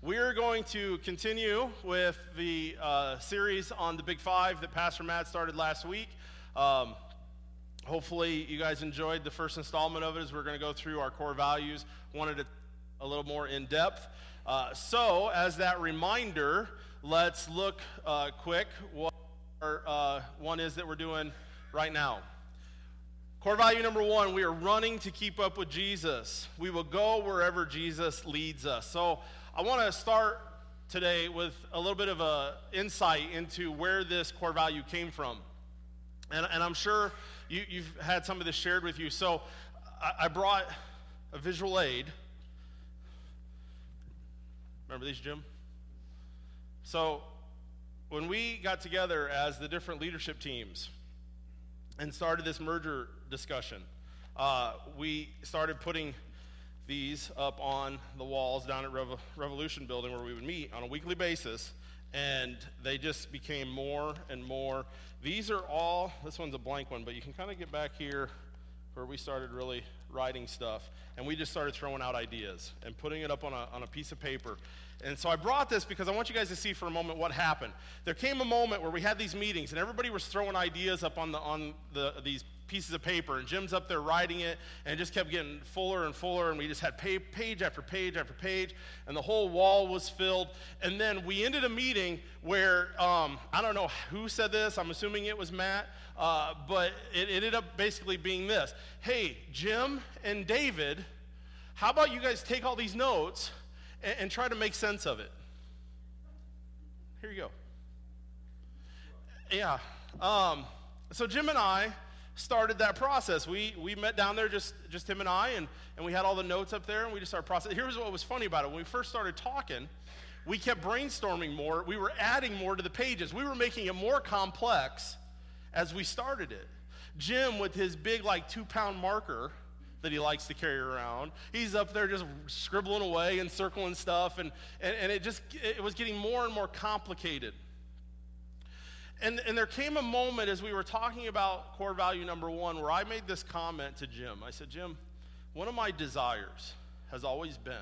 We're going to continue with the uh, series on the Big Five that Pastor Matt started last week. Um, hopefully, you guys enjoyed the first installment of it as we're going to go through our core values. Wanted it a little more in depth. Uh, so, as that reminder, let's look uh, quick what our uh, one is that we're doing right now. Core value number one we are running to keep up with Jesus. We will go wherever Jesus leads us. So, I want to start today with a little bit of a insight into where this core value came from. And, and I'm sure you, have had some of this shared with you. So I, I brought a visual aid. Remember these, Jim? So when we got together as the different leadership teams and started this merger discussion, uh, we started putting these up on the walls down at Revo- Revolution Building where we would meet on a weekly basis, and they just became more and more. These are all, this one's a blank one, but you can kind of get back here where we started really writing stuff, and we just started throwing out ideas and putting it up on a, on a piece of paper. And so I brought this because I want you guys to see for a moment what happened. There came a moment where we had these meetings, and everybody was throwing ideas up on, the, on the, these pieces of paper, and Jim's up there writing it, and it just kept getting fuller and fuller, and we just had page after page after page, and the whole wall was filled. And then we ended a meeting where um, I don't know who said this. I'm assuming it was Matt, uh, but it ended up basically being this: Hey, Jim and David, how about you guys take all these notes and, and try to make sense of it? Here you go. Yeah. Um, so Jim and I started that process. We, we met down there, just, just him and I, and, and we had all the notes up there, and we just started processing. Here's what was funny about it. When we first started talking, we kept brainstorming more. We were adding more to the pages. We were making it more complex as we started it. Jim, with his big, like, two pound marker that he likes to carry around, he's up there just scribbling away and circling stuff, and, and, and it just it was getting more and more complicated. And, and there came a moment as we were talking about core value number one where I made this comment to Jim. I said, Jim, one of my desires has always been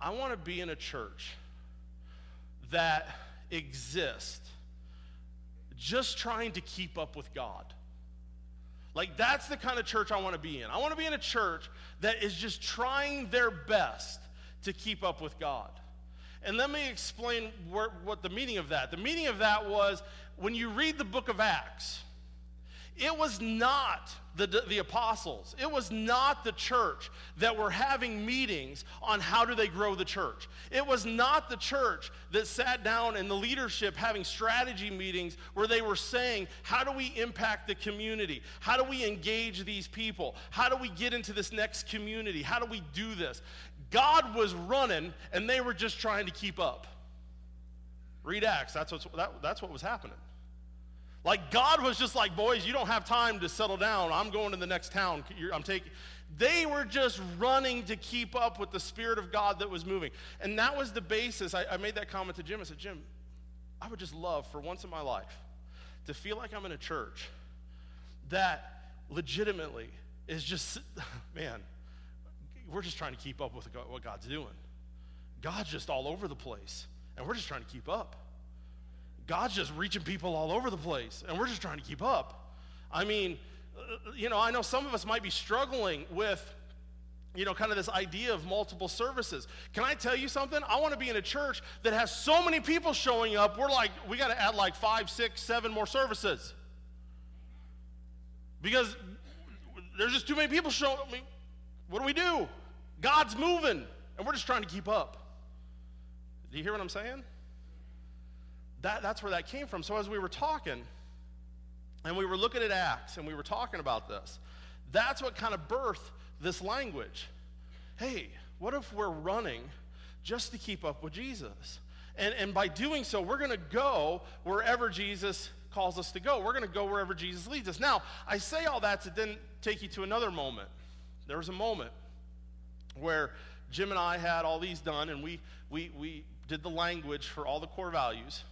I want to be in a church that exists just trying to keep up with God. Like, that's the kind of church I want to be in. I want to be in a church that is just trying their best to keep up with God. And let me explain where, what the meaning of that. The meaning of that was when you read the book of Acts, it was not the, the apostles, it was not the church that were having meetings on how do they grow the church. It was not the church that sat down in the leadership having strategy meetings where they were saying, how do we impact the community? How do we engage these people? How do we get into this next community? How do we do this? God was running and they were just trying to keep up. Read Acts, that's, what's, that, that's what was happening. Like God was just like, boys, you don't have time to settle down. I'm going to the next town. I'm taking. They were just running to keep up with the Spirit of God that was moving. And that was the basis. I, I made that comment to Jim. I said, Jim, I would just love for once in my life to feel like I'm in a church that legitimately is just, man, we're just trying to keep up with what God's doing. God's just all over the place, and we're just trying to keep up. God's just reaching people all over the place, and we're just trying to keep up. I mean, uh, you know, I know some of us might be struggling with, you know, kind of this idea of multiple services. Can I tell you something? I want to be in a church that has so many people showing up, we're like, we got to add like five, six, seven more services. Because there's just too many people showing up. I mean, what do we do? God's moving, and we're just trying to keep up. Do you hear what I'm saying? That, that's where that came from. So as we were talking, and we were looking at Acts, and we were talking about this, that's what kind of birthed this language. Hey, what if we're running just to keep up with Jesus? And, and by doing so, we're going to go wherever Jesus calls us to go. We're going to go wherever Jesus leads us. Now, I say all that to then take you to another moment. There was a moment where Jim and I had all these done, and we, we, we did the language for all the core values.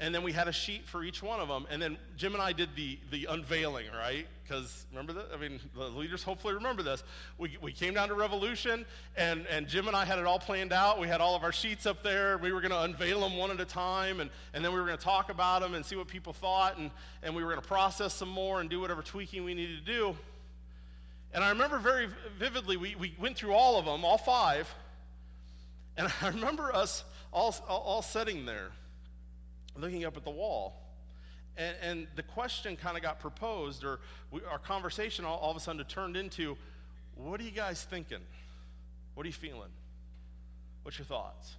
and then we had a sheet for each one of them. And then Jim and I did the, the unveiling, right? Because remember that? I mean, the leaders hopefully remember this. We, we came down to Revolution, and, and Jim and I had it all planned out. We had all of our sheets up there. We were going to unveil them one at a time, and, and then we were going to talk about them and see what people thought, and, and we were going to process some more and do whatever tweaking we needed to do. And I remember very vividly, we, we went through all of them, all five, and I remember us all, all, sitting there looking up at the wall. And, and the question kind of got proposed, or we, our conversation all, all of a sudden turned into what are you guys thinking? What are you feeling? What's your thoughts?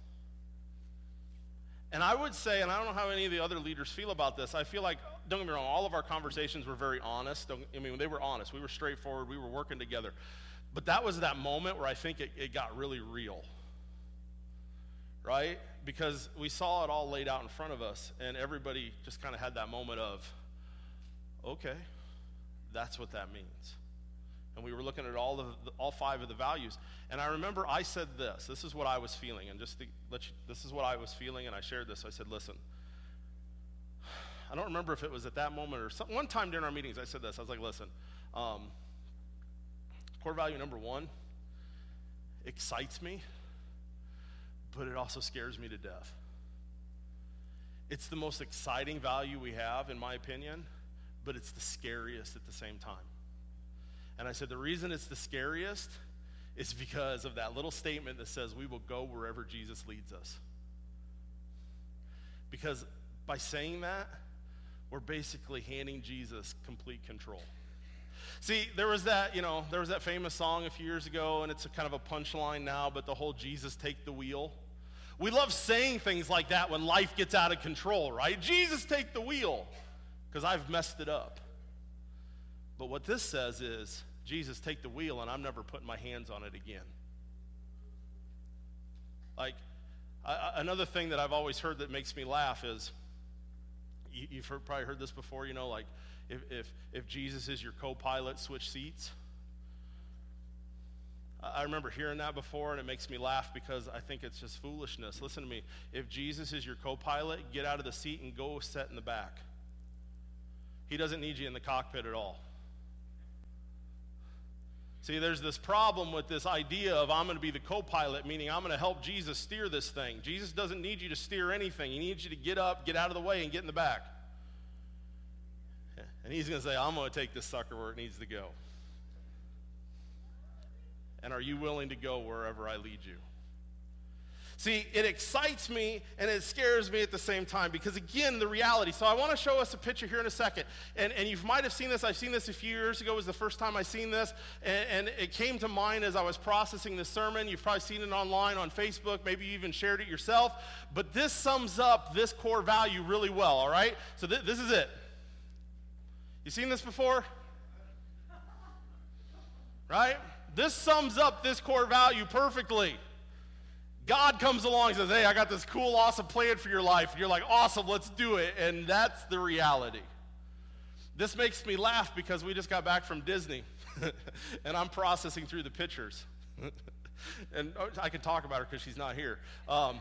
And I would say, and I don't know how any of the other leaders feel about this, I feel like, don't get me wrong, all of our conversations were very honest. Don't, I mean, they were honest. We were straightforward. We were working together. But that was that moment where I think it, it got really real. Right? because we saw it all laid out in front of us, and everybody just kind of had that moment of, okay, that's what that means. And we were looking at all, of the, all five of the values. And I remember I said this. This is what I was feeling. And just to let you, this is what I was feeling. And I shared this. I said, listen, I don't remember if it was at that moment or some, one time during our meetings, I said this. I was like, listen, um, core value number one excites me but it also scares me to death. It's the most exciting value we have, in my opinion, but it's the scariest at the same time. And I said, the reason it's the scariest is because of that little statement that says, we will go wherever Jesus leads us. Because by saying that, we're basically handing Jesus complete control. See, there was that, you know, there was that famous song a few years ago, and it's kind of a punchline now, but the whole Jesus take the wheel. We love saying things like that when life gets out of control, right? Jesus take the wheel, because I've messed it up. But what this says is, Jesus take the wheel, and I'm never putting my hands on it again. Like, I, another thing that I've always heard that makes me laugh is, you, have heard, probably heard this before, you know, like if, if, if Jesus is your co pilot, switch seats. I remember hearing that before, and it makes me laugh because I think it's just foolishness. Listen to me. If Jesus is your co pilot, get out of the seat and go sit in the back. He doesn't need you in the cockpit at all. See, there's this problem with this idea of I'm going to be the co pilot, meaning I'm going to help Jesus steer this thing. Jesus doesn't need you to steer anything, He needs you to get up, get out of the way, and get in the back. And He's going to say, I'm going to take this sucker where it needs to go. And are you willing to go wherever I lead you? See, it excites me and it scares me at the same time because, again, the reality. So, I want to show us a picture here in a second. And, and you might have seen this. I've seen this a few years ago, it was the first time I seen this. And, and it came to mind as I was processing the sermon. You've probably seen it online on Facebook. Maybe you even shared it yourself. But this sums up this core value really well, all right? So, th- this is it. You seen this before? Right? This sums up this core value perfectly. God comes along and says, Hey, I got this cool, awesome plan for your life. And you're like, Awesome, let's do it. And that's the reality. This makes me laugh because we just got back from Disney and I'm processing through the pictures. and oh, I can talk about her because she's not here. Um,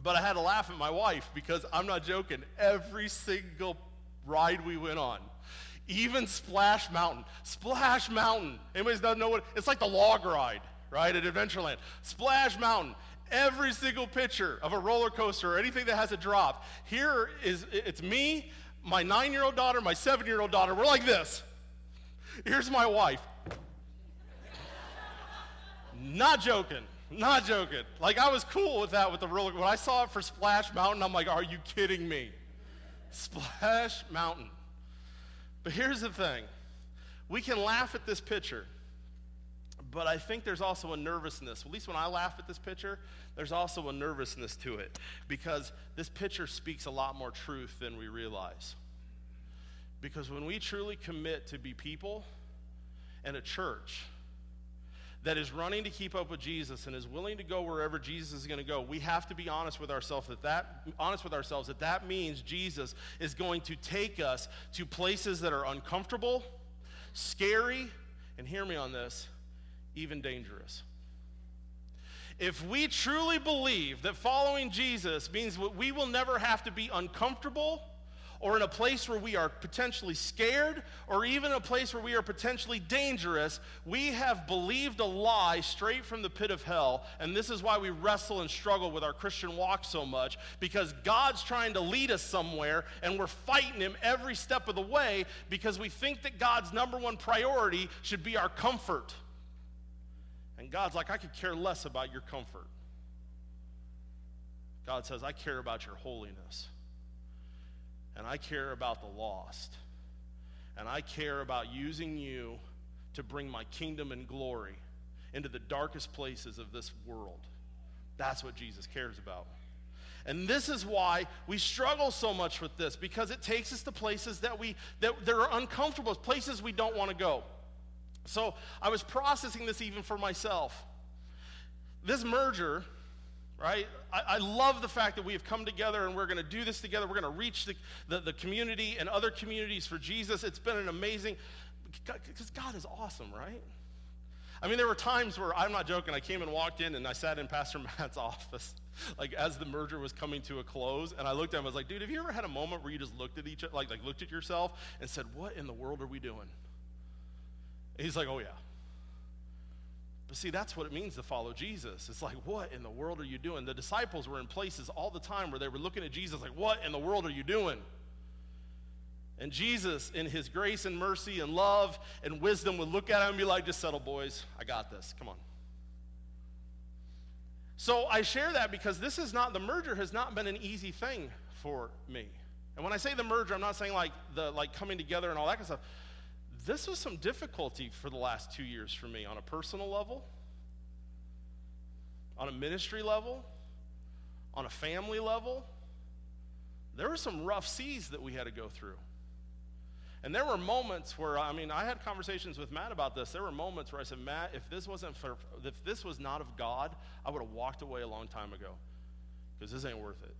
but I had to laugh at my wife because I'm not joking. Every single ride we went on, even Splash Mountain. Splash Mountain. Anybody doesn't know what? It's like the log ride, right, at Adventureland. Splash Mountain. Every single picture of a roller coaster or anything that has a drop. Here is, it's me, my nine-year-old daughter, my seven-year-old daughter. We're like this. Here's my wife. Not joking. Not joking. Like I was cool with that with the roller. When I saw it for Splash Mountain, I'm like, are you kidding me? Splash Mountain. But here's the thing we can laugh at this picture, but I think there's also a nervousness. At least when I laugh at this picture, there's also a nervousness to it because this picture speaks a lot more truth than we realize. Because when we truly commit to be people and a church, that is running to keep up with Jesus and is willing to go wherever Jesus is going to go, we have to be honest with ourselves that that honest with ourselves that that means Jesus is going to take us to places that are uncomfortable, scary, and hear me on this, even dangerous. If we truly believe that following Jesus means that we will never have to be uncomfortable or in a place where we are potentially scared or even a place where we are potentially dangerous, we have believed a lie straight from the pit of hell. And this is why we wrestle and struggle with our Christian walk so much because God's trying to lead us somewhere and we're fighting Him every step of the way because we think that God's number one priority should be our comfort. And God's like, I could care less about your comfort. God says, I care about your holiness. And I care about the lost. And I care about using you to bring my kingdom and glory into the darkest places of this world. That's what Jesus cares about. And this is why we struggle so much with this because it takes us to places that we that, that are uncomfortable, places we don't want to go. So I was processing this even for myself. This merger, right? I, I love the fact that we have come together and we're going to do this together. We're going to reach the, the, the community and other communities for Jesus. It's been an amazing, because God is awesome, right? I mean, there were times where, I'm not joking, I came and walked in and I sat in Pastor Matt's office, like as the merger was coming to a close, and I looked at him, I was like, dude, have you ever had a moment where you just looked at each like, like looked at yourself and said, what in the world are we doing? He's like, oh yeah. But see, that's what it means to follow Jesus. It's like, what in the world are you doing? The disciples were in places all the time where they were looking at Jesus like, what in the world are you doing? And Jesus, in his grace and mercy and love and wisdom, would look at him and be like, just settle, boys. I got this. Come on. So I share that because this is not, the merger has not been an easy thing for me. And when I say the merger, I'm not saying like the like coming together and all that kind of stuff this was some difficulty for the last two years for me on a personal level, on a ministry level, on a family level. There were some rough seas that we had to go through. And there were moments where, I mean, I had conversations with Matt about this. There were moments where I said, Matt, if this wasn't for, if this was not of God, I would have walked away a long time ago because this ain't worth it.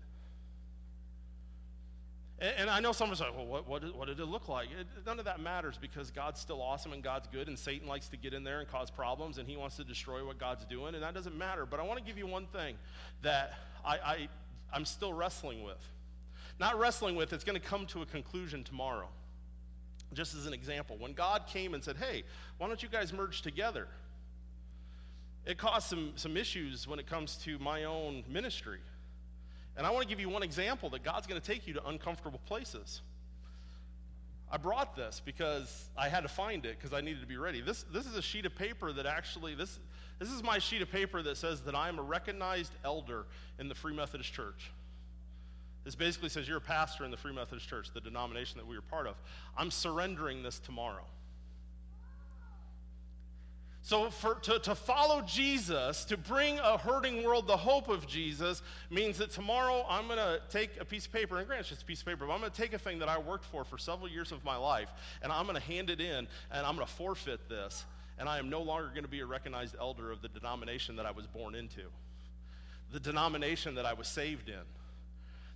And, I know someone's like, well, what, what, what did it look like? It, none of that matters because God's still awesome and God's good, and Satan likes to get in there and cause problems, and he wants to destroy what God's doing, and that doesn't matter. But I want to give you one thing that I, I, I'm still wrestling with. Not wrestling with, it's going to come to a conclusion tomorrow. Just as an example, when God came and said, hey, why don't you guys merge together? It caused some, some issues when it comes to my own ministry. And I want to give you one example that God's going to take you to uncomfortable places. I brought this because I had to find it because I needed to be ready. This, this is a sheet of paper that actually, this, this is my sheet of paper that says that I am a recognized elder in the Free Methodist Church. This basically says you're a pastor in the Free Methodist Church, the denomination that we are part of. I'm surrendering this tomorrow. So, for, to, to follow Jesus, to bring a hurting world the hope of Jesus, means that tomorrow I'm going to take a piece of paper, and granted it's just a piece of paper, but I'm going to take a thing that I worked for for several years of my life, and I'm going to hand it in, and I'm going to forfeit this, and I am no longer going to be a recognized elder of the denomination that I was born into, the denomination that I was saved in,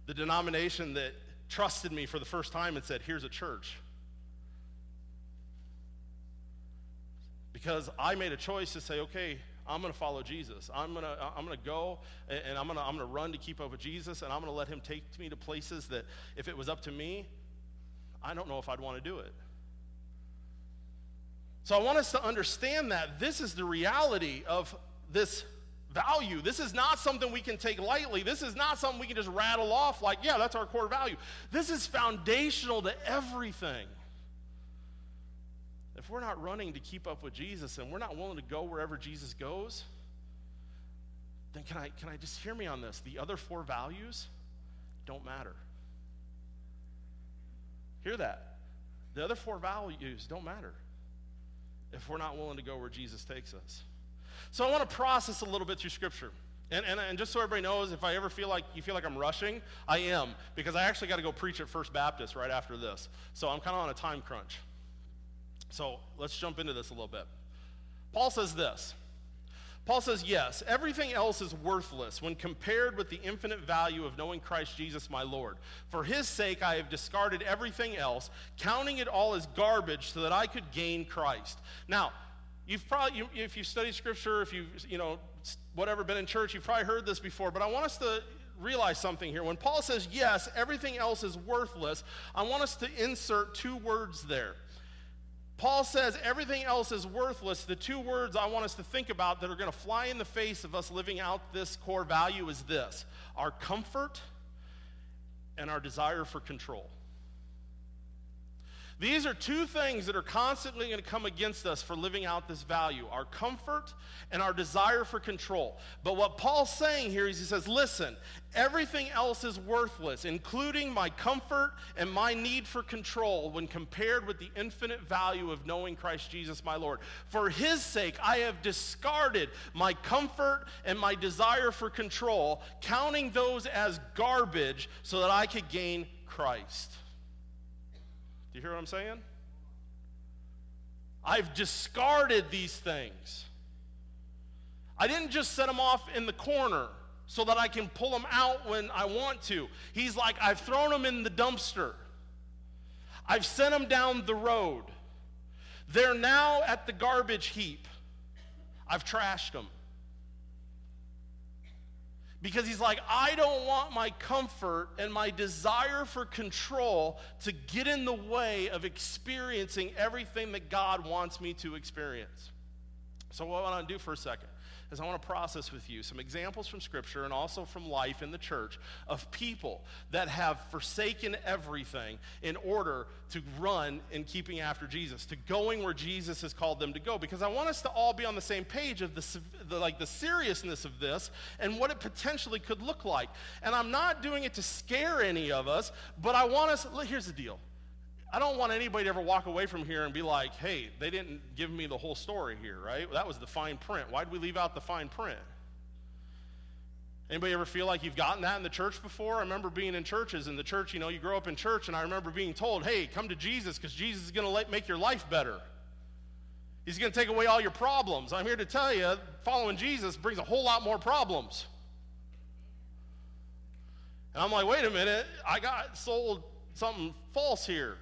the denomination that trusted me for the first time and said, Here's a church. Because I made a choice to say, okay, I'm going to follow Jesus. I'm going to I'm going to go and I'm going to I'm going to run to keep up with Jesus and I'm going to let him take me to places that if it was up to me, I don't know if I'd want to do it. So I want us to understand that this is the reality of this value. This is not something we can take lightly. This is not something we can just rattle off like, yeah, that's our core value. This is foundational to everything if we're not running to keep up with Jesus and we're not willing to go wherever Jesus goes, then can I, can I just hear me on this? The other four values don't matter. Hear that. The other four values don't matter if we're not willing to go where Jesus takes us. So I want to process a little bit through Scripture. And, and, and just so everybody knows, if I ever feel like you feel like I'm rushing, I am, because I actually got to go preach at First Baptist right after this. So I'm kind of on a time crunch. So let's jump into this a little bit. Paul says this. Paul says, Yes, everything else is worthless when compared with the infinite value of knowing Christ Jesus my Lord. For his sake, I have discarded everything else, counting it all as garbage so that I could gain Christ. Now, You've probably, you, if you've studied scripture, if you've, you know, whatever, been in church, you've probably heard this before, but I want us to realize something here. When Paul says, yes, everything else is worthless, I want us to insert two words there. Paul says everything else is worthless. The two words I want us to think about that are going to fly in the face of us living out this core value is this our comfort and our desire for control. These are two things that are constantly going to come against us for living out this value our comfort and our desire for control. But what Paul's saying here is he says, listen, everything else is worthless, including my comfort and my need for control when compared with the infinite value of knowing Christ Jesus my Lord. For his sake, I have discarded my comfort and my desire for control, counting those as garbage so that I could gain Christ. Do you hear what I'm saying? I've discarded these things. I didn't just set them off in the corner so that I can pull them out when I want to. He's like, I've thrown them in the dumpster. I've sent them down the road. They're now at the garbage heap. I've trashed them. Because he's like, I don't want my comfort and my desire for control to get in the way of experiencing everything that God wants me to experience. So, what I want to do for a second is I want to process with you some examples from Scripture and also from life in the church of people that have forsaken everything in order to run in keeping after Jesus, to going where Jesus has called them to go. Because I want us to all be on the same page of the, the like the seriousness of this and what it potentially could look like. And I'm not doing it to scare any of us, but I want us. Here's the deal. I don't want anybody to ever walk away from here and be like, hey, they didn't give me the whole story here, right? That was the fine print. Why did we leave out the fine print? Anybody ever feel like you've gotten that in the church before? I remember being in churches, in the church, you know, you grow up in church, and I remember being told, hey, come to Jesus because Jesus is going to make your life better. He's going to take away all your problems. I'm here to tell you, following Jesus brings a whole lot more problems. And I'm like, wait a minute, I got sold something false here.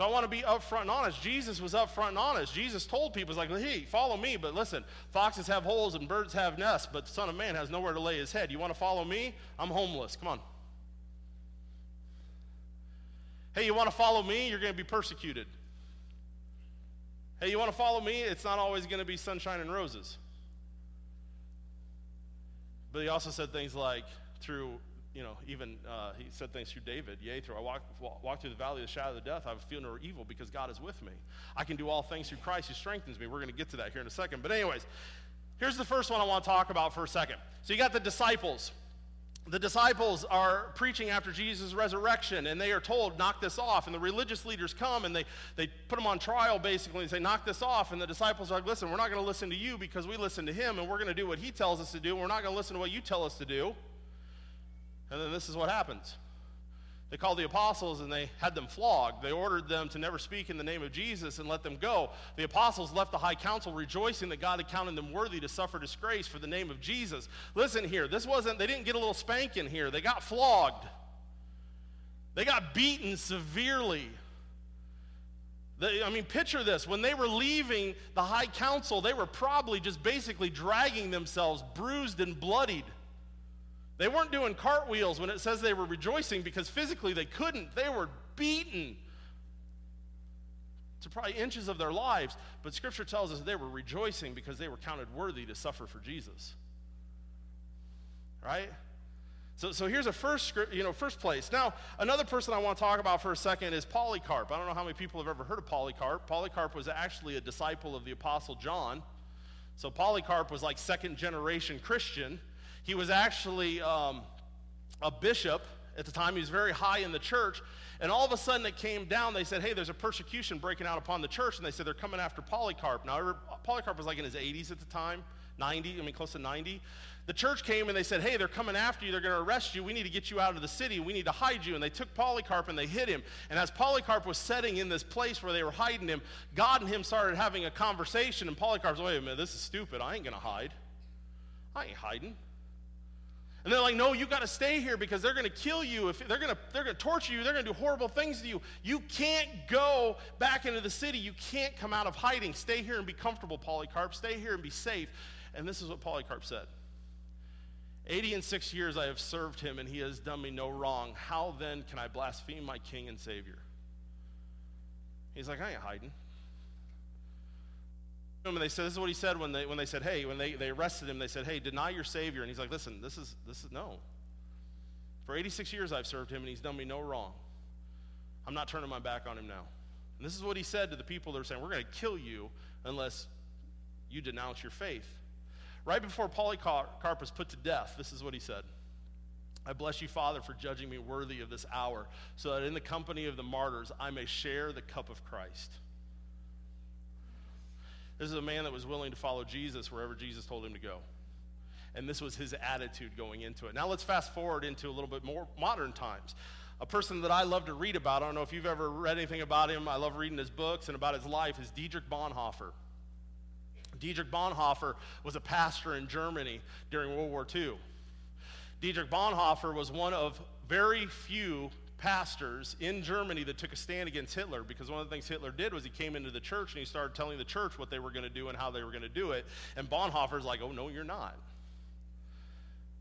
So I want to be upfront and honest. Jesus was upfront and honest. Jesus told people, "He's like, hey, follow me, but listen, foxes have holes and birds have nests, but the Son of Man has nowhere to lay his head. You want to follow me? I'm homeless. Come on. Hey, you want to follow me? You're going to be persecuted. Hey, you want to follow me? It's not always going to be sunshine and roses. But he also said things like, through you know, even uh, he said things through David. Yea, through I walk, walk through the valley of the shadow of death, I feel no evil because God is with me. I can do all things through Christ who strengthens me. We're going to get to that here in a second. But, anyways, here's the first one I want to talk about for a second. So, you got the disciples. The disciples are preaching after Jesus' resurrection, and they are told, knock this off. And the religious leaders come and they, they put them on trial, basically, and say, knock this off. And the disciples are like, listen, we're not going to listen to you because we listen to him, and we're going to do what he tells us to do, we're not going to listen to what you tell us to do. And then this is what happens. They called the apostles and they had them flogged. They ordered them to never speak in the name of Jesus and let them go. The apostles left the high council rejoicing that God had counted them worthy to suffer disgrace for the name of Jesus. Listen here, this wasn't, they didn't get a little spanking here. They got flogged. They got beaten severely. They, I mean, picture this. When they were leaving the high council, they were probably just basically dragging themselves, bruised and bloodied. They weren't doing cartwheels when it says they were rejoicing because physically they couldn't. They were beaten to probably inches of their lives. But Scripture tells us they were rejoicing because they were counted worthy to suffer for Jesus. Right? So, so here's a first, you know, first place. Now, another person I want to talk about for a second is Polycarp. I don't know how many people have ever heard of Polycarp. Polycarp was actually a disciple of the Apostle John. So Polycarp was like second generation Christian. He was actually um, a bishop at the time. He was very high in the church. And all of a sudden it came down. They said, hey, there's a persecution breaking out upon the church. And they said, they're coming after Polycarp. Now, Polycarp was like in his 80s at the time, 90, I mean, close to 90. The church came and they said, hey, they're coming after you. They're going to arrest you. We need to get you out of the city. We need to hide you. And they took Polycarp and they hid him. And as Polycarp was sitting in this place where they were hiding him, God and him started having a conversation. And Polycarp's, wait a minute, this is stupid. I ain't going to hide. I ain't hiding. And they're like, no, you got to stay here because they're going to kill you. If they're going to they're going to torture you, they're going to do horrible things to you. You can't go back into the city. You can't come out of hiding. Stay here and be comfortable, Polycarp. Stay here and be safe. And this is what Polycarp said. 80 and 6 years I have served him and he has done me no wrong. How then can I blaspheme my king and savior? He's like, I ain't hiding. And they said, this is what he said when they, when they said, hey, when they, they arrested him, they said, hey, deny your Savior. And he's like, listen, this is, this is no. For 86 years I've served him, and he's done me no wrong. I'm not turning my back on him now. And this is what he said to the people that were saying, we're going to kill you unless you denounce your faith. Right before Polycarp was put to death, this is what he said. I bless you, Father, for judging me worthy of this hour, so that in the company of the martyrs I may share the cup of Christ. This is a man that was willing to follow Jesus wherever Jesus told him to go. And this was his attitude going into it. Now let's fast forward into a little bit more modern times. A person that I love to read about, I don't know if you've ever read anything about him, I love reading his books and about his life, is Dietrich Bonhoeffer. Dietrich Bonhoeffer was a pastor in Germany during World War II. Dietrich Bonhoeffer was one of very few pastors in Germany that took a stand against Hitler because one of the things Hitler did was he came into the church and he started telling the church what they were going to do and how they were going to do it. And Bonhoeffer's like, oh, no, you're not.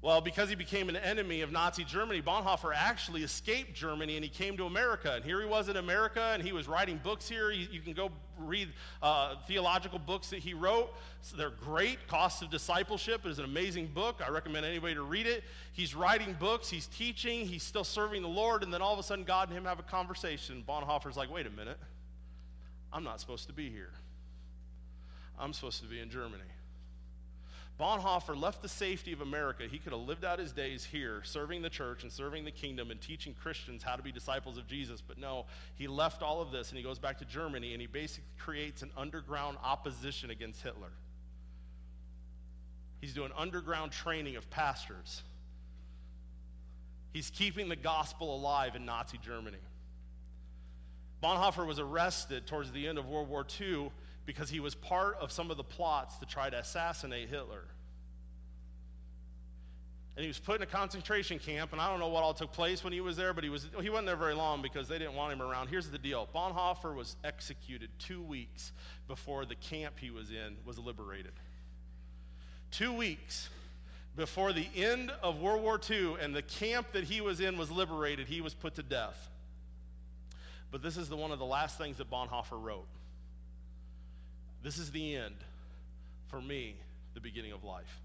Well, because he became an enemy of Nazi Germany, Bonhoeffer actually escaped Germany and he came to America. And here he was in America and he was writing books here. You, you can go read uh, theological books that he wrote. So they're great. Cost of Discipleship is an amazing book. I recommend anybody to read it. He's writing books, he's teaching, he's still serving the Lord. And then all of a sudden, God and him have a conversation. Bonhoeffer's like, wait a minute. I'm not supposed to be here, I'm supposed to be in Germany. Bonhoeffer left the safety of America. He could have lived out his days here, serving the church and serving the kingdom and teaching Christians how to be disciples of Jesus. But no, he left all of this and he goes back to Germany and he basically creates an underground opposition against Hitler. He's doing underground training of pastors. He's keeping the gospel alive in Nazi Germany. Bonhoeffer was arrested towards the end of World War II because he was part of some of the plots to try to assassinate Hitler. And he was put in a concentration camp, and I don't know what all took place when he was there, but he, was, he wasn't there very long because they didn't want him around. Here's the deal Bonhoeffer was executed two weeks before the camp he was in was liberated. Two weeks before the end of World War II and the camp that he was in was liberated, he was put to death. But this is the, one of the last things that Bonhoeffer wrote. This is the end. For me, the beginning of life.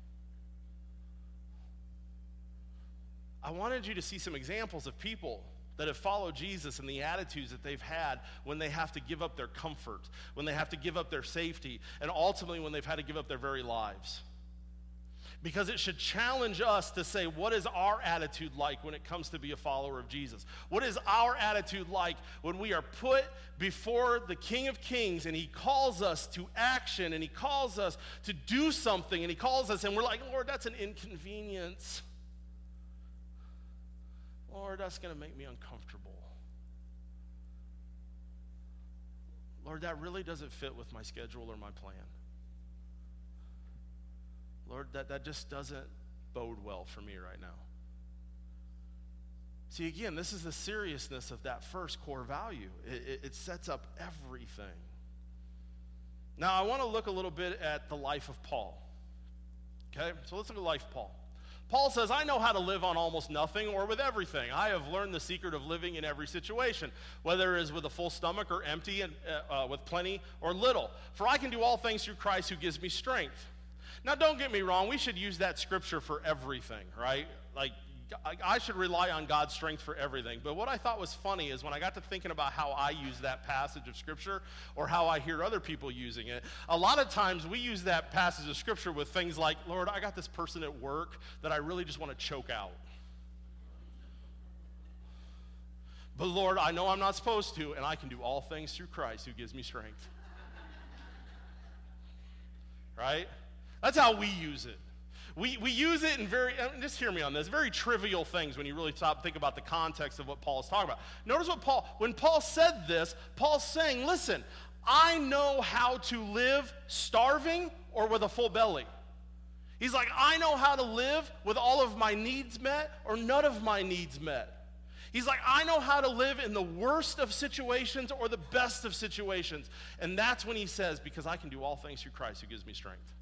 I wanted you to see some examples of people that have followed Jesus and the attitudes that they've had when they have to give up their comfort, when they have to give up their safety, and ultimately when they've had to give up their very lives because it should challenge us to say, what is our attitude like when it comes to be a follower of Jesus? What is our attitude like when we are put before the King of Kings and he calls us to action and he calls us to do something and he calls us and we're like, Lord, that's an inconvenience. Lord, that's going to make me uncomfortable. Lord, that really doesn't fit with my schedule or my plan. Lord, that, that just doesn't bode well for me right now. See, again, this is the seriousness of that first core value. It, it, it sets up everything. Now, I want to look a little bit at the life of Paul. Okay? So let's look at the life of Paul. Paul says, I know how to live on almost nothing or with everything. I have learned the secret of living in every situation, whether it is with a full stomach or empty and uh, uh, with plenty or little. For I can do all things through Christ who gives me strength. Now, don't get me wrong, we should use that scripture for everything, right? Like, I should rely on God's strength for everything. But what I thought was funny is when I got to thinking about how I use that passage of Scripture or how I hear other people using it, a lot of times we use that passage of Scripture with things like, Lord, I got this person at work that I really just want to choke out. But Lord, I know I'm not supposed to, and I can do all things through Christ who gives me strength. right? That's how we use it. We, we use it in very, um, just hear me on this, very trivial things when you really stop think about the context of what Paul is talking about. Notice what Paul, when Paul said this, Paul's saying, listen, I know how to live starving or with a full belly. He's like, I know how to live with all of my needs met or none of my needs met. He's like, I know how to live in the worst of situations or the best of situations. And that's when he says, Because I can do all things through Christ who gives me strength.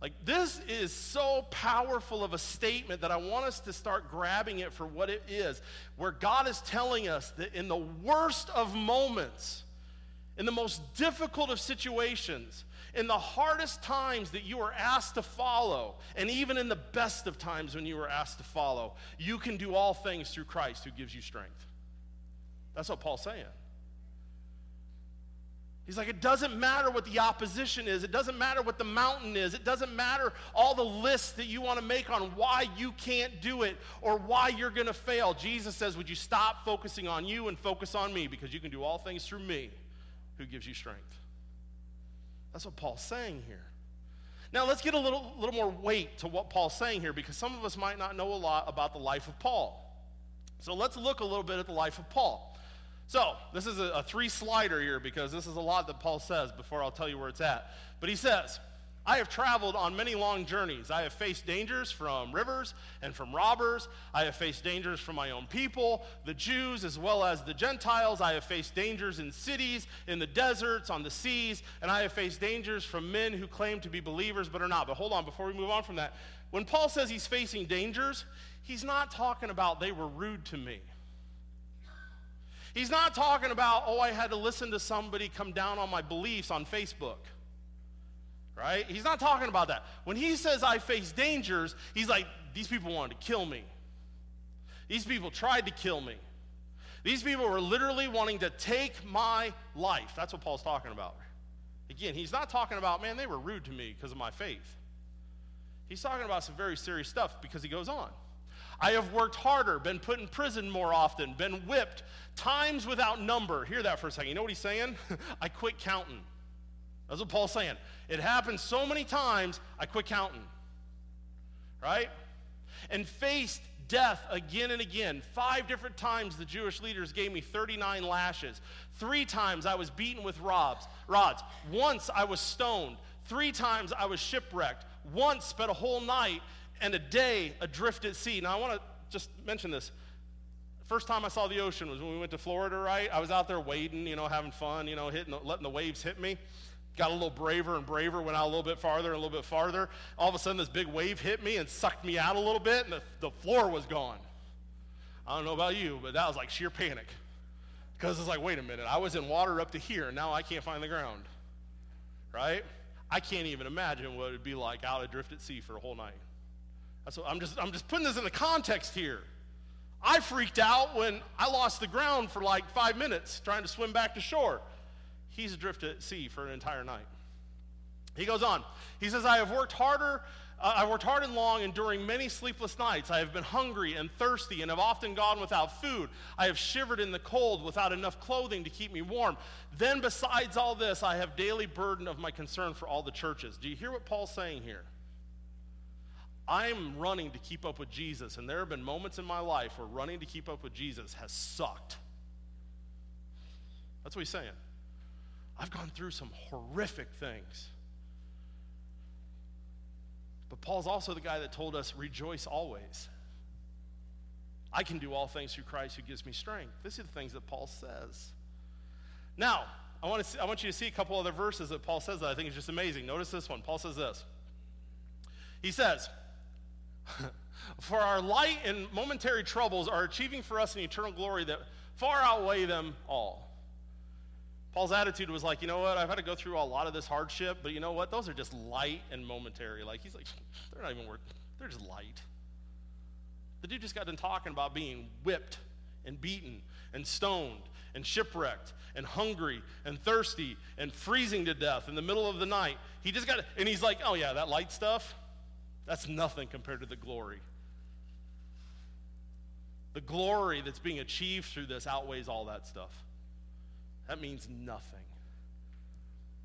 Like, this is so powerful of a statement that I want us to start grabbing it for what it is, where God is telling us that in the worst of moments, in the most difficult of situations, in the hardest times that you are asked to follow, and even in the best of times when you are asked to follow, you can do all things through Christ who gives you strength. That's what Paul's saying. He's like, it doesn't matter what the opposition is. It doesn't matter what the mountain is. It doesn't matter all the lists that you want to make on why you can't do it or why you're going to fail. Jesus says, Would you stop focusing on you and focus on me because you can do all things through me who gives you strength? That's what Paul's saying here. Now, let's get a little, little more weight to what Paul's saying here because some of us might not know a lot about the life of Paul. So let's look a little bit at the life of Paul. So, this is a, a three slider here because this is a lot that Paul says before I'll tell you where it's at. But he says, I have traveled on many long journeys. I have faced dangers from rivers and from robbers. I have faced dangers from my own people, the Jews as well as the Gentiles. I have faced dangers in cities, in the deserts, on the seas, and I have faced dangers from men who claim to be believers but are not. But hold on, before we move on from that, when Paul says he's facing dangers, he's not talking about they were rude to me. He's not talking about, oh, I had to listen to somebody come down on my beliefs on Facebook. Right? He's not talking about that. When he says I face dangers, he's like, these people wanted to kill me. These people tried to kill me. These people were literally wanting to take my life. That's what Paul's talking about. Again, he's not talking about, man, they were rude to me because of my faith. He's talking about some very serious stuff because he goes on. I have worked harder, been put in prison more often, been whipped times without number. Hear that for a second. You know what he's saying? I quit counting. That's what Paul's saying. It happened so many times, I quit counting. Right? And faced death again and again. Five different times the Jewish leaders gave me 39 lashes. Three times I was beaten with rods. rods. Once I was stoned. Three times I was shipwrecked. Once spent a whole night and a day adrift at sea. Now, I want to just mention this. First time I saw the ocean was when we went to Florida, right? I was out there wading, you know, having fun, you know, hitting, letting the waves hit me. Got a little braver and braver, went out a little bit farther and a little bit farther. All of a sudden, this big wave hit me and sucked me out a little bit, and the, the floor was gone. I don't know about you, but that was like sheer panic. Because it's like, wait a minute, I was in water up to here, and now I can't find the ground. Right? I can't even imagine what it would be like out adrift at sea for a whole night. So I'm just, I'm just putting this in the context here. I freaked out when I lost the ground for like five minutes trying to swim back to shore. He's adrift at sea for an entire night. He goes on. He says, I have worked harder. Uh, I worked hard and long, enduring many sleepless nights. I have been hungry and thirsty and have often gone without food. I have shivered in the cold without enough clothing to keep me warm. Then, besides all this, I have daily burden of my concern for all the churches. Do you hear what Paul's saying here? I'm running to keep up with Jesus, and there have been moments in my life where running to keep up with Jesus has sucked. That's what he's saying. I've gone through some horrific things. But Paul's also the guy that told us, rejoice always. I can do all things through Christ who gives me strength. These are the things that Paul says. Now, I want, to see, I want you to see a couple other verses that Paul says that I think is just amazing. Notice this one. Paul says this. He says, For our light and momentary troubles are achieving for us an eternal glory that far outweigh them all. Paul's attitude was like, you know what, I've had to go through a lot of this hardship, but you know what, those are just light and momentary. Like, he's like, they're not even worth, they're just light. The dude just got done talking about being whipped and beaten and stoned and shipwrecked and hungry and thirsty and freezing to death in the middle of the night. He just got, and he's like, oh yeah, that light stuff, that's nothing compared to the glory. The glory that's being achieved through this outweighs all that stuff. That means nothing.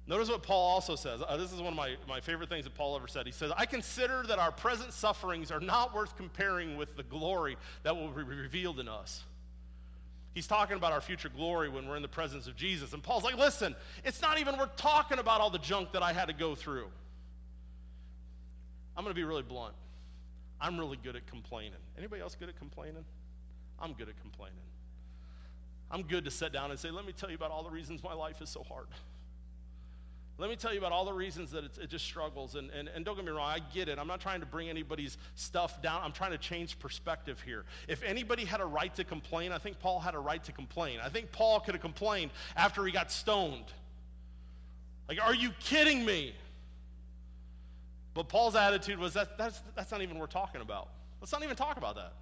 Notice what Paul also says. Uh, this is one of my, my favorite things that Paul ever said. He says, I consider that our present sufferings are not worth comparing with the glory that will be revealed in us. He's talking about our future glory when we're in the presence of Jesus. And Paul's like, listen, it's not even worth talking about all the junk that I had to go through. I'm going to be really blunt. I'm really good at complaining. Anybody else good at complaining? I'm good at complaining. I'm good to sit down and say, let me tell you about all the reasons my life is so hard. Let me tell you about all the reasons that it just struggles. And, and, and don't get me wrong, I get it. I'm not trying to bring anybody's stuff down. I'm trying to change perspective here. If anybody had a right to complain, I think Paul had a right to complain. I think Paul could have complained after he got stoned. Like, are you kidding me? But Paul's attitude was that, that's, that's not even worth talking about. Let's not even talk about that.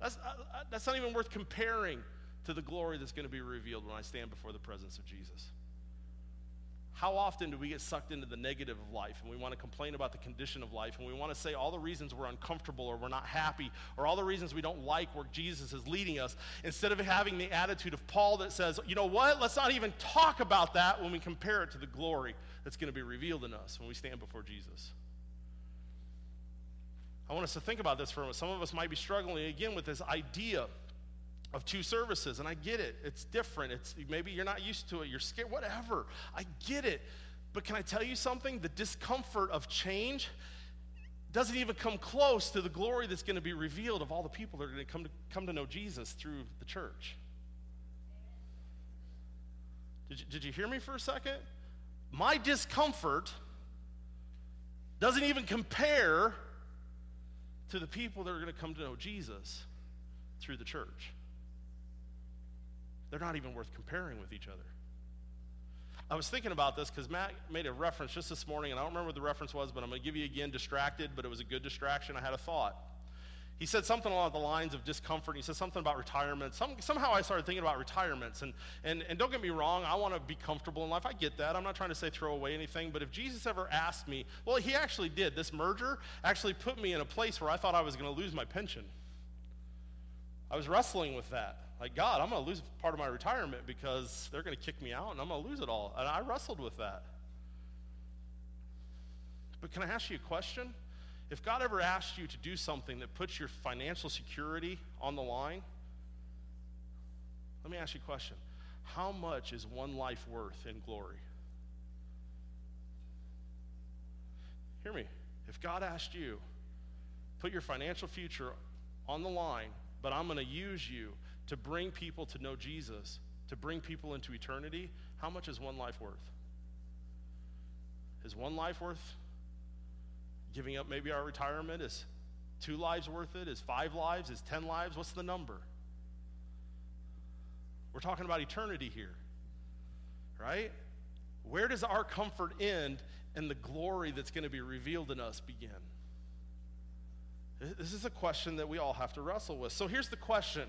That's, uh, uh that's not even worth comparing to the glory that's going to be revealed when I stand before the presence of Jesus. How often do we get sucked into the negative of life and we want to complain about the condition of life and we want to say all the reasons we're uncomfortable or we're not happy or all the reasons we don't like where Jesus is leading us instead of having the attitude of Paul that says, you know what, let's not even talk about that when we compare it to the glory that's going to be revealed in us when we stand before Jesus. I want us to think about this for a moment. Some of us might be struggling again with this idea of two services and i get it. It's different. It's maybe you're not used to it. You're scared whatever. I get it. But can i tell you something? The discomfort of change doesn't even come close to the glory that's going to be revealed of all the people that are going to come to come to know jesus through the church. Did you, did you hear me for a second? My discomfort doesn't even compare to the people that are going to come to know jesus through the church they're not even worth comparing with each other. I was thinking about this because Matt made a reference just this morning, and I don't remember what the reference was, but I'm going to give you again distracted, but it was a good distraction. I had a thought. He said something along the lines of discomfort. He said something about retirement. Some, somehow I started thinking about retirements. And, and, and don't get me wrong, I want to be comfortable in life. I get that. I'm not trying to say throw away anything. But if Jesus ever asked me, well, he actually did. This merger actually put me in a place where I thought I was going to lose my pension. I was wrestling with that. Like, God, I'm going to lose part of my retirement because they're going to kick me out and I'm going to lose it all. And I wrestled with that. But can I ask you a question? If God ever asked you to do something that puts your financial security on the line, let me ask you a question. How much is one life worth in glory? Hear me. If God asked you, put your financial future on the line, but I'm going to use you to bring people to know Jesus, to bring people into eternity, how much is one life worth? Is one life worth giving up maybe our retirement? Is two lives worth it? Is five lives? Is ten lives? What's the number? We're talking about eternity here, right? Where does our comfort end and the glory that's going to be revealed in us begin? This is a question that we all have to wrestle with. So here's the question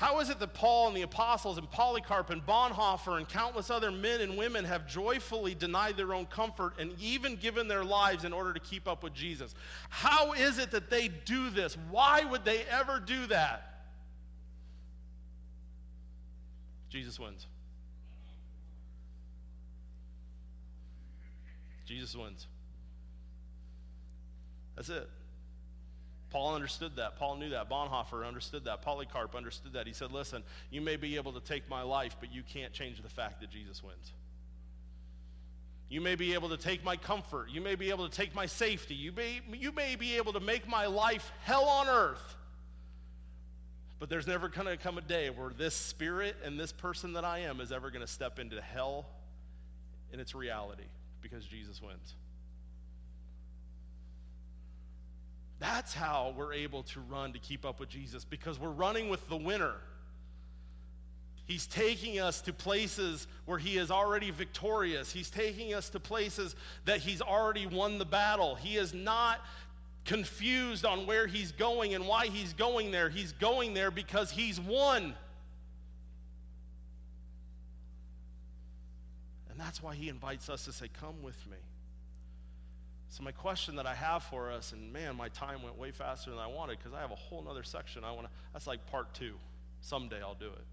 how is it that Paul and the apostles and Polycarp and Bonhoeffer and countless other men and women have joyfully denied their own comfort and even given their lives in order to keep up with Jesus? How is it that they do this? Why would they ever do that? Jesus wins. Jesus wins. That's it. Paul understood that. Paul knew that. Bonhoeffer understood that. Polycarp understood that. He said, Listen, you may be able to take my life, but you can't change the fact that Jesus wins. You may be able to take my comfort. You may be able to take my safety. You may, you may be able to make my life hell on earth. But there's never going to come a day where this spirit and this person that I am is ever going to step into hell in its reality because Jesus wins. That's how we're able to run to keep up with Jesus because we're running with the winner. He's taking us to places where he is already victorious. He's taking us to places that he's already won the battle. He is not confused on where he's going and why he's going there. He's going there because he's won. And that's why he invites us to say, Come with me. So my question that I have for us, and man, my time went way faster than I wanted because I have a whole other section I want to, that's like part two. Someday I'll do it.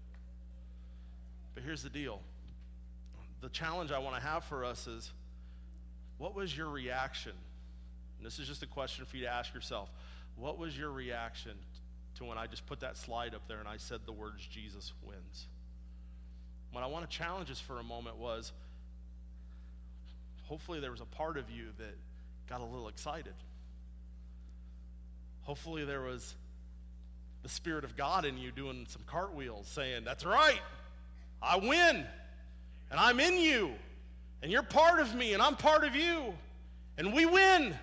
But here's the deal. The challenge I want to have for us is, what was your reaction? And this is just a question for you to ask yourself. What was your reaction to when I just put that slide up there and I said the words, Jesus wins? What I want to challenge us for a moment was, hopefully there was a part of you that got a little excited. Hopefully, there was the Spirit of God in you doing some cartwheels, saying, That's right, I win, and I'm in you, and you're part of me, and I'm part of you, and we win.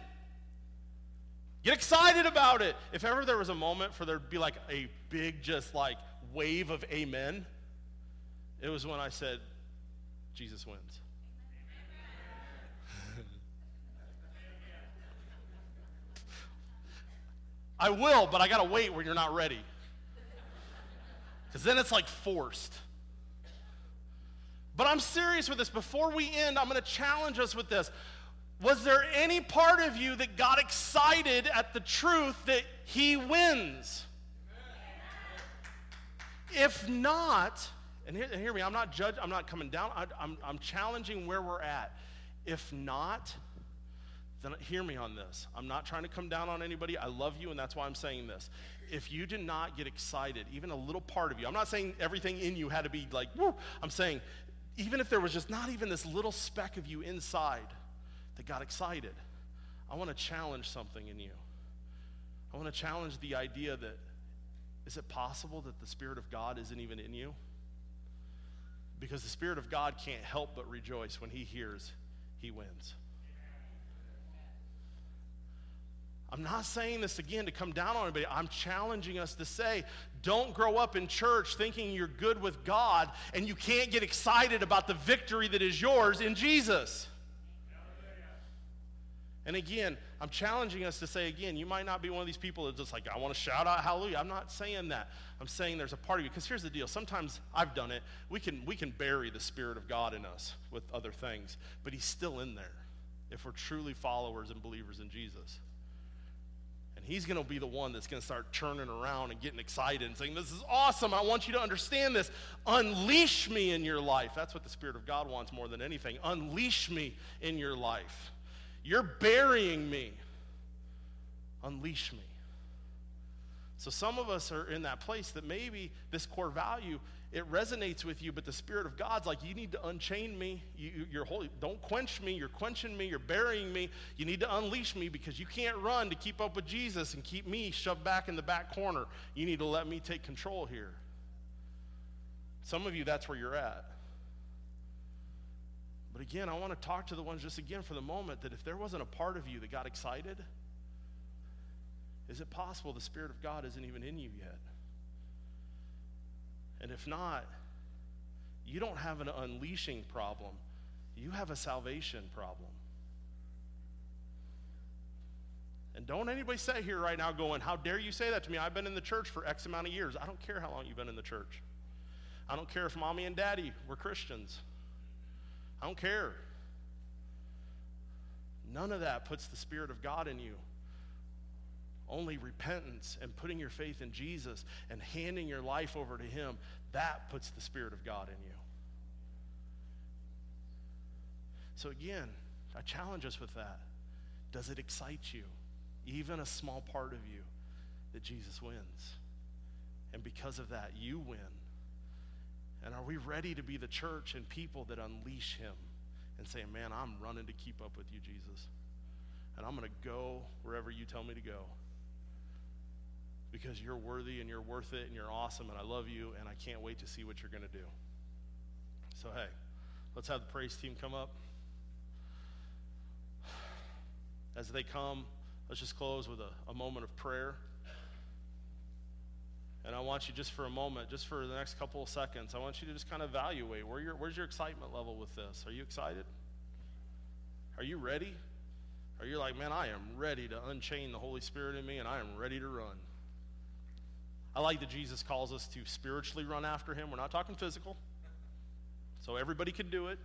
Get excited about it. If ever there was a moment for there to be like a big, just like wave of amen, it was when I said, Jesus wins. I will, but I got to wait when you're not ready. Because then it's like forced. But I'm serious with this. Before we end, I'm going to challenge us with this. Was there any part of you that got excited at the truth that he wins? If not, and hear, and hear me, I'm not judge, I'm not coming down, I, I'm, I'm challenging where we're at. If not, then hear me on this. I'm not trying to come down on anybody. I love you, and that's why I'm saying this. If you did not get excited, even a little part of you, I'm not saying everything in you had to be like, woo. I'm saying, even if there was just not even this little speck of you inside, that got excited. I want to challenge something in you. I want to challenge the idea that is it possible that the Spirit of God isn't even in you? Because the Spirit of God can't help but rejoice when He hears He wins. I'm not saying this again to come down on anybody. I'm challenging us to say, don't grow up in church thinking you're good with God and you can't get excited about the victory that is yours in Jesus. And again, I'm challenging us to say again, you might not be one of these people that just like, I want to shout out hallelujah. I'm not saying that. I'm saying there's a part of you. Because here's the deal. Sometimes I've done it. We can, we can bury the Spirit of God in us with other things, but He's still in there if we're truly followers and believers in Jesus. He's going to be the one that's going to start turning around and getting excited and saying, This is awesome. I want you to understand this. Unleash me in your life. That's what the Spirit of God wants more than anything. Unleash me in your life. You're burying me. Unleash me. So some of us are in that place that maybe this core value it resonates with you, but the Spirit of God's like, you need to unchain me. You, you're holy. Don't quench me. You're quenching me. You're burying me. You need to unleash me because you can't run to keep up with Jesus and keep me shoved back in the back corner. You need to let me take control here. Some of you, that's where you're at. But again, I want to talk to the ones just again for the moment that if there wasn't a part of you that got excited, is it possible the Spirit of God isn't even in you yet? And if not, you don't have an unleashing problem, you have a salvation problem. And don't anybody say here right now going, How dare you say that to me? I've been in the church for X amount of years. I don't care how long you've been in the church. I don't care if mommy and daddy were Christians. I don't care. None of that puts the Spirit of God in you. Only repentance and putting your faith in Jesus and handing your life over to Him, that puts the Spirit of God in you. So, again, I challenge us with that. Does it excite you, even a small part of you, that Jesus wins? And because of that, you win. And are we ready to be the church and people that unleash him and say, man, I'm running to keep up with you, Jesus. And I'm going to go wherever you tell me to go because you're worthy and you're worth it and you're awesome and I love you and I can't wait to see what you're going to do. So, hey, let's have the praise team come up. As they come, let's just close with a, a moment of prayer. And I want you just for a moment, just for the next couple of seconds, I want you to just kind of evaluate where your, where's your excitement level with this? Are you excited? Are you ready? Are you like, man, I am ready to unchain the Holy Spirit in me and I am ready to run? I like that Jesus calls us to spiritually run after him. We're not talking physical. So everybody can do it.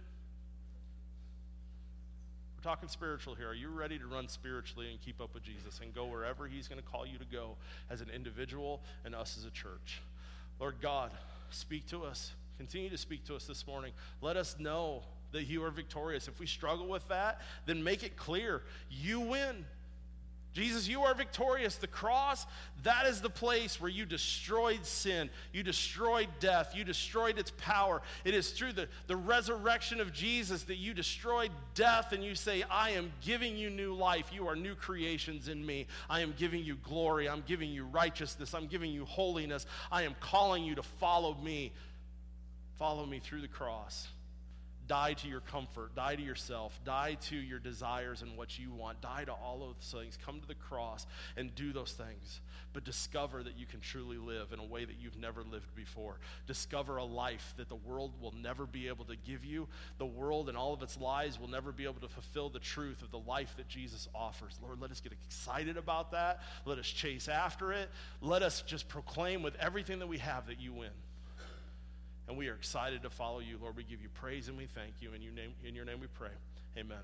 We're talking spiritual here. Are you ready to run spiritually and keep up with Jesus and go wherever He's going to call you to go as an individual and us as a church? Lord God, speak to us. Continue to speak to us this morning. Let us know that you are victorious. If we struggle with that, then make it clear you win. Jesus, you are victorious. The cross, that is the place where you destroyed sin. You destroyed death. You destroyed its power. It is through the, the resurrection of Jesus that you destroyed death and you say, I am giving you new life. You are new creations in me. I am giving you glory. I'm giving you righteousness. I'm giving you holiness. I am calling you to follow me. Follow me through the cross. Die to your comfort, die to yourself, die to your desires and what you want, die to all of those things. Come to the cross and do those things. But discover that you can truly live in a way that you've never lived before. Discover a life that the world will never be able to give you. The world and all of its lies will never be able to fulfill the truth of the life that Jesus offers. Lord, let us get excited about that. Let us chase after it. Let us just proclaim with everything that we have that you win. And we are excited to follow you, Lord. We give you praise and we thank you. In your name, in your name we pray. Amen.